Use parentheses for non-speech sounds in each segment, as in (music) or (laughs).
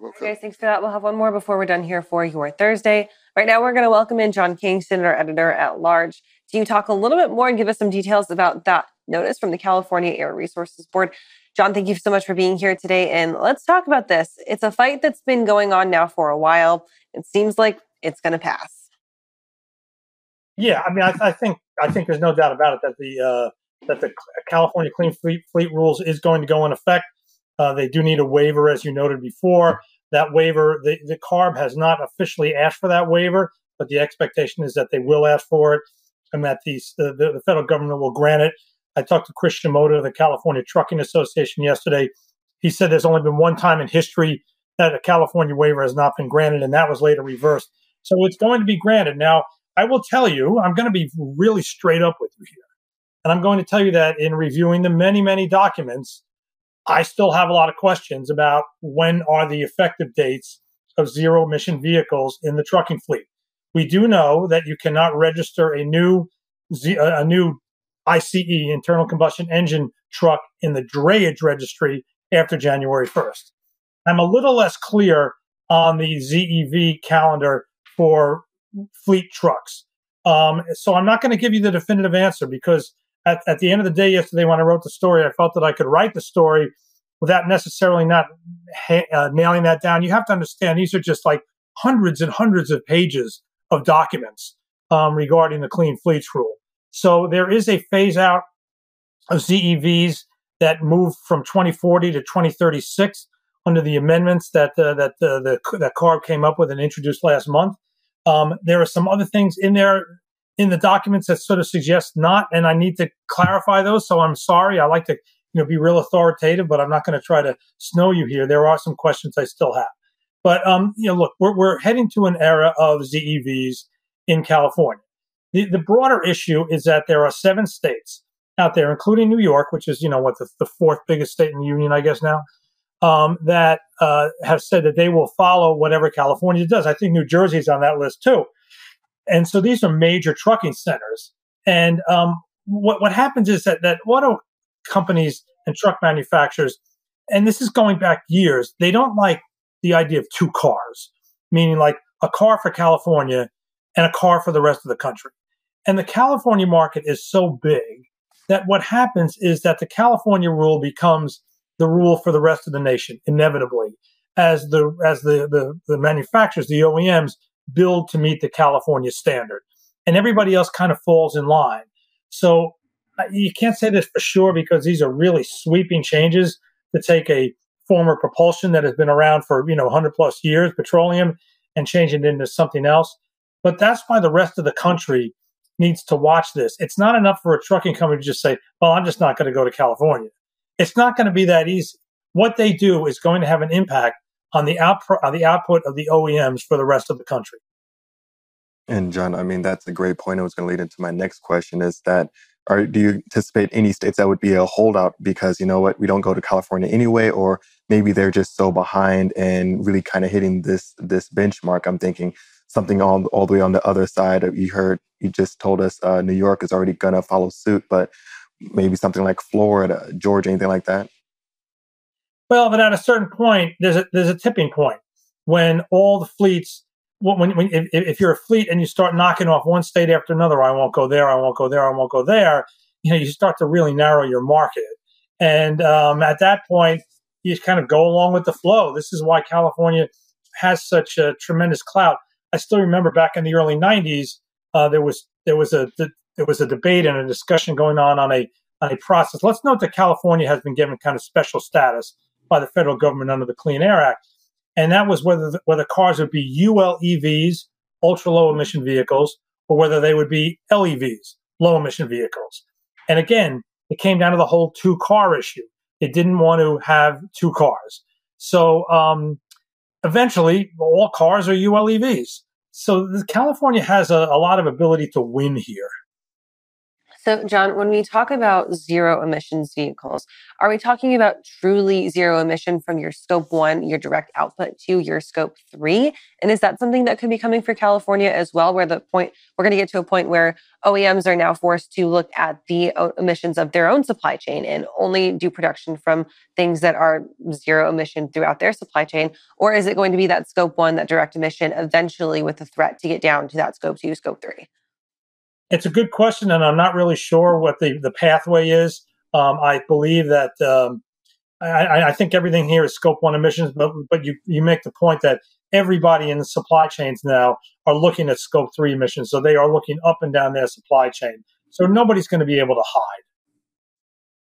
welcome. Guys, thanks for that. We'll have one more before we're done here for your Thursday. Right now, we're going to welcome in John Kingston, our editor at large. Can you talk a little bit more and give us some details about that notice from the California Air Resources Board? John, thank you so much for being here today. And let's talk about this. It's a fight that's been going on now for a while. It seems like it's going to pass. Yeah, I mean, I, I, think I think there's no doubt about it that the uh, that the California Clean Fleet Fleet rules is going to go in effect. Uh, they do need a waiver, as you noted before. That waiver, the, the CARB has not officially asked for that waiver, but the expectation is that they will ask for it and that the, the, the federal government will grant it. I talked to Chris Shimoda of the California Trucking Association yesterday. He said there's only been one time in history that a California waiver has not been granted, and that was later reversed. So it's going to be granted. Now, I will tell you, I'm going to be really straight up with you here. And I'm going to tell you that in reviewing the many, many documents, I still have a lot of questions about when are the effective dates of zero emission vehicles in the trucking fleet. We do know that you cannot register a new a new ICE internal combustion engine truck in the drayage registry after January 1st. I'm a little less clear on the ZEV calendar for fleet trucks. Um, so I'm not going to give you the definitive answer because at, at the end of the day yesterday when I wrote the story, I felt that I could write the story without necessarily not ha- uh, nailing that down. You have to understand these are just like hundreds and hundreds of pages of documents um, regarding the clean fleets rule. So there is a phase out of ZEVs that move from 2040 to 2036 under the amendments that uh, that uh, the that CARB came up with and introduced last month. Um, there are some other things in there in the documents that sort of suggest not, and I need to clarify those. So I'm sorry. I like to you know be real authoritative, but I'm not going to try to snow you here. There are some questions I still have, but um, you know, look, we're we're heading to an era of ZEVs in California. The, the broader issue is that there are seven states out there, including New York, which is you know what the, the fourth biggest state in the union, I guess now, um, that uh, have said that they will follow whatever California does. I think New Jersey's on that list too. And so these are major trucking centers. And um, what what happens is that that auto companies and truck manufacturers, and this is going back years, they don't like the idea of two cars, meaning like a car for California and a car for the rest of the country. And the California market is so big that what happens is that the California rule becomes the rule for the rest of the nation inevitably as the as the the, the manufacturers, the OEMs build to meet the California standard. And everybody else kind of falls in line. So uh, you can't say this for sure because these are really sweeping changes to take a former propulsion that has been around for, you know, 100 plus years, petroleum, and change it into something else. But that's why the rest of the country needs to watch this. It's not enough for a trucking company to just say, well, I'm just not going to go to California. It's not going to be that easy. What they do is going to have an impact on the output on the output of the OEMs for the rest of the country. And John, I mean that's a great point. I was going to lead into my next question: is that are do you anticipate any states that would be a holdout because you know what we don't go to California anyway, or maybe they're just so behind and really kind of hitting this this benchmark? I'm thinking something all all the way on the other side. You heard you just told us uh, New York is already going to follow suit, but maybe something like Florida, Georgia, anything like that. Well, but at a certain point, there's a there's a tipping point when all the fleets. When, when if, if you're a fleet and you start knocking off one state after another, I won't go there, I won't go there, I won't go there. You know, you start to really narrow your market, and um, at that point, you kind of go along with the flow. This is why California has such a tremendous clout. I still remember back in the early '90s, uh, there was there was a there was a debate and a discussion going on on a on a process. Let's note that California has been given kind of special status by the federal government under the Clean Air Act, and that was whether the, whether cars would be ULEVs, ultra low emission vehicles, or whether they would be LEVs, low emission vehicles. And again, it came down to the whole two car issue. It didn't want to have two cars, so um, eventually all cars are ULEVs. So California has a, a lot of ability to win here. So, John, when we talk about zero emissions vehicles, are we talking about truly zero emission from your scope one, your direct output, to your scope three? And is that something that could be coming for California as well, where the point we're going to get to a point where OEMs are now forced to look at the emissions of their own supply chain and only do production from things that are zero emission throughout their supply chain? Or is it going to be that scope one, that direct emission, eventually with the threat to get down to that scope two, scope three? It's a good question, and I'm not really sure what the, the pathway is. Um, I believe that um, I, I, think everything here is scope one emissions, but but you you make the point that everybody in the supply chains now are looking at scope three emissions, so they are looking up and down their supply chain. So nobody's going to be able to hide.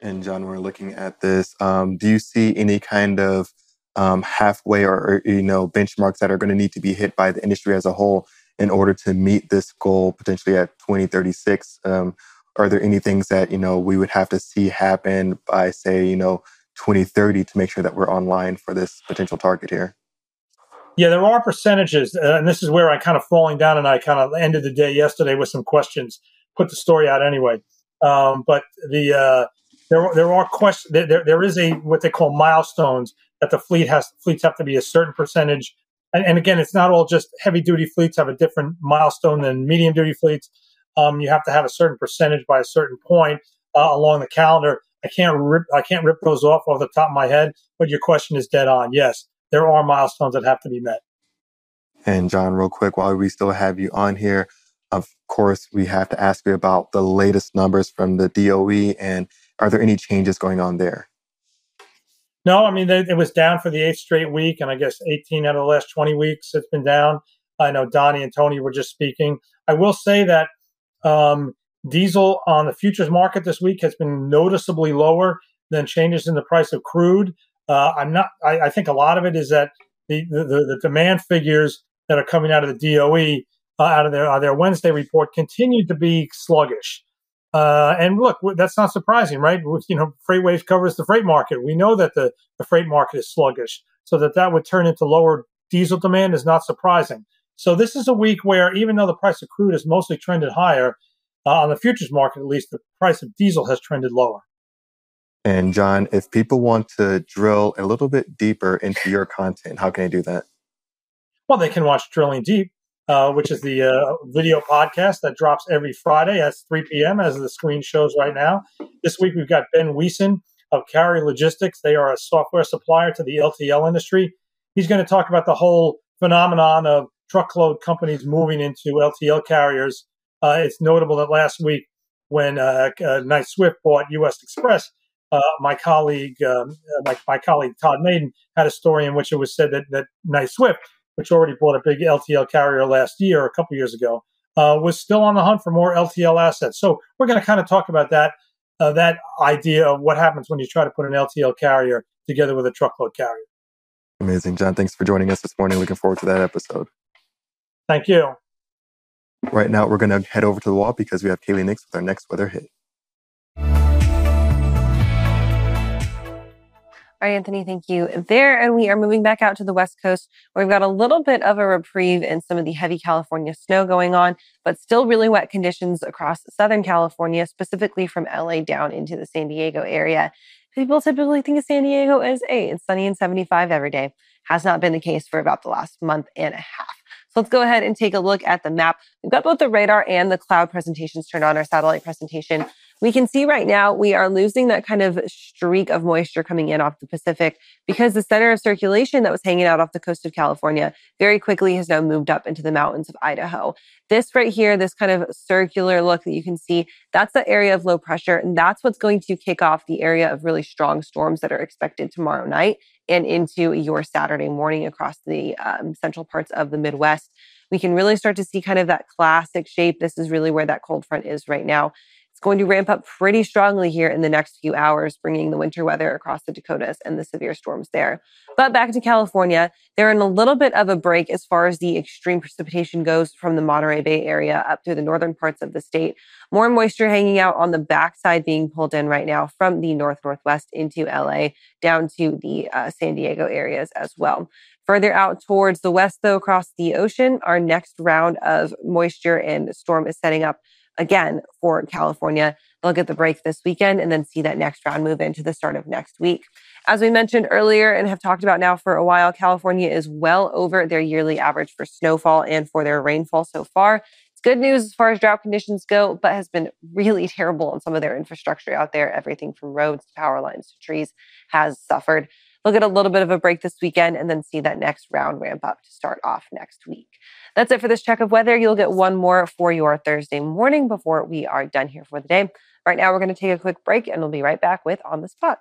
And John, we're looking at this. Um, do you see any kind of um, halfway or, or you know benchmarks that are going to need to be hit by the industry as a whole in order to meet this goal potentially at 2036? Um, are there any things that you know we would have to see happen by say you know 2030 to make sure that we're online for this potential target here? Yeah, there are percentages, uh, and this is where I kind of falling down, and I kind of ended the day yesterday with some questions. Put the story out anyway, um, but the uh, there there are questions. There, there is a what they call milestones that the fleet has. Fleets have to be a certain percentage and, and again, it's not all just heavy duty fleets have a different milestone than medium duty fleets. Um, you have to have a certain percentage by a certain point uh, along the calendar. I can't rip I can't rip those off off the top of my head, but your question is dead on. Yes, there are milestones that have to be met. And John, real quick, while we still have you on here, of course, we have to ask you about the latest numbers from the DOE and are there any changes going on there? No, I mean, it was down for the eighth straight week, and I guess 18 out of the last 20 weeks it's been down. I know Donnie and Tony were just speaking. I will say that um, diesel on the futures market this week has been noticeably lower than changes in the price of crude. Uh, I'm not. I, I, think a lot of it is that the, the, the demand figures that are coming out of the DOE uh, out of their uh, their Wednesday report continue to be sluggish. Uh, and look, that's not surprising, right? You know, FreightWaves covers the freight market. We know that the, the freight market is sluggish, so that that would turn into lower diesel demand is not surprising. So this is a week where, even though the price of crude has mostly trended higher, uh, on the futures market at least, the price of diesel has trended lower. And John, if people want to drill a little bit deeper into your content, how can they do that? Well, they can watch Drilling Deep uh, which is the uh, video podcast that drops every Friday at 3 p.m. as the screen shows right now. This week we've got Ben Wiesen of Carrier Logistics. They are a software supplier to the LTL industry. He's going to talk about the whole phenomenon of truckload companies moving into LTL carriers. Uh, it's notable that last week when uh, uh, Knight-Swift bought U.S. Xpress, uh, my colleague, um, my, my colleague Todd Maiden had a story in which it was said that, that Knight-Swift which already bought a big LTL carrier last year, a couple years ago, uh, was still on the hunt for more LTL assets. So we're going to kind of talk about that uh, that idea of what happens when you try to put an LTL carrier together with a truckload carrier. Amazing, John. Thanks for joining us this morning. Looking forward to that episode. Thank you. Right now, we're going to head over to the wall because we have Kaylee Nix with our next weather hit. All right, Anthony, thank you there. And we are moving back out to the West Coast where we've got a little bit of a reprieve in some of the heavy California snow going on, but still really wet conditions across Southern California, specifically from LA down into the San Diego area. People typically think of San Diego as, hey, it's sunny and 75 every day. Has not been the case for about the last month and a half. So let's go ahead and take a look at the map. We've got both the radar and the cloud presentations turned on, our satellite presentation. We can see right now we are losing that kind of streak of moisture coming in off the Pacific because the center of circulation that was hanging out off the coast of California very quickly has now moved up into the mountains of Idaho. This right here, this kind of circular look that you can see, that's the area of low pressure. And that's what's going to kick off the area of really strong storms that are expected tomorrow night and into your Saturday morning across the um, central parts of the Midwest. We can really start to see kind of that classic shape. This is really where that cold front is right now going to ramp up pretty strongly here in the next few hours, bringing the winter weather across the Dakotas and the severe storms there. But back to California, they're in a little bit of a break as far as the extreme precipitation goes from the Monterey Bay area up through the northern parts of the state. More moisture hanging out on the backside being pulled in right now from the north northwest into LA down to the uh, San Diego areas as well. Further out towards the west, though, across the ocean, our next round of moisture and storm is setting up again for California. They'll get the break this weekend and then see that next round move into the start of next week. As we mentioned earlier and have talked about now for a while, California is well over their yearly average for snowfall and for their rainfall so far. It's good news as far as drought conditions go, but has been really (laughs) terrible on some of their infrastructure out there. Everything from roads to power lines to trees has suffered. They'll get a little bit of a break this weekend and then see that next round ramp up to start off next week. That's it for this check of weather. You'll get one more for your Thursday morning before we are done here for the day. Right now, we're going to take a quick break and we'll be right back with On the Spot.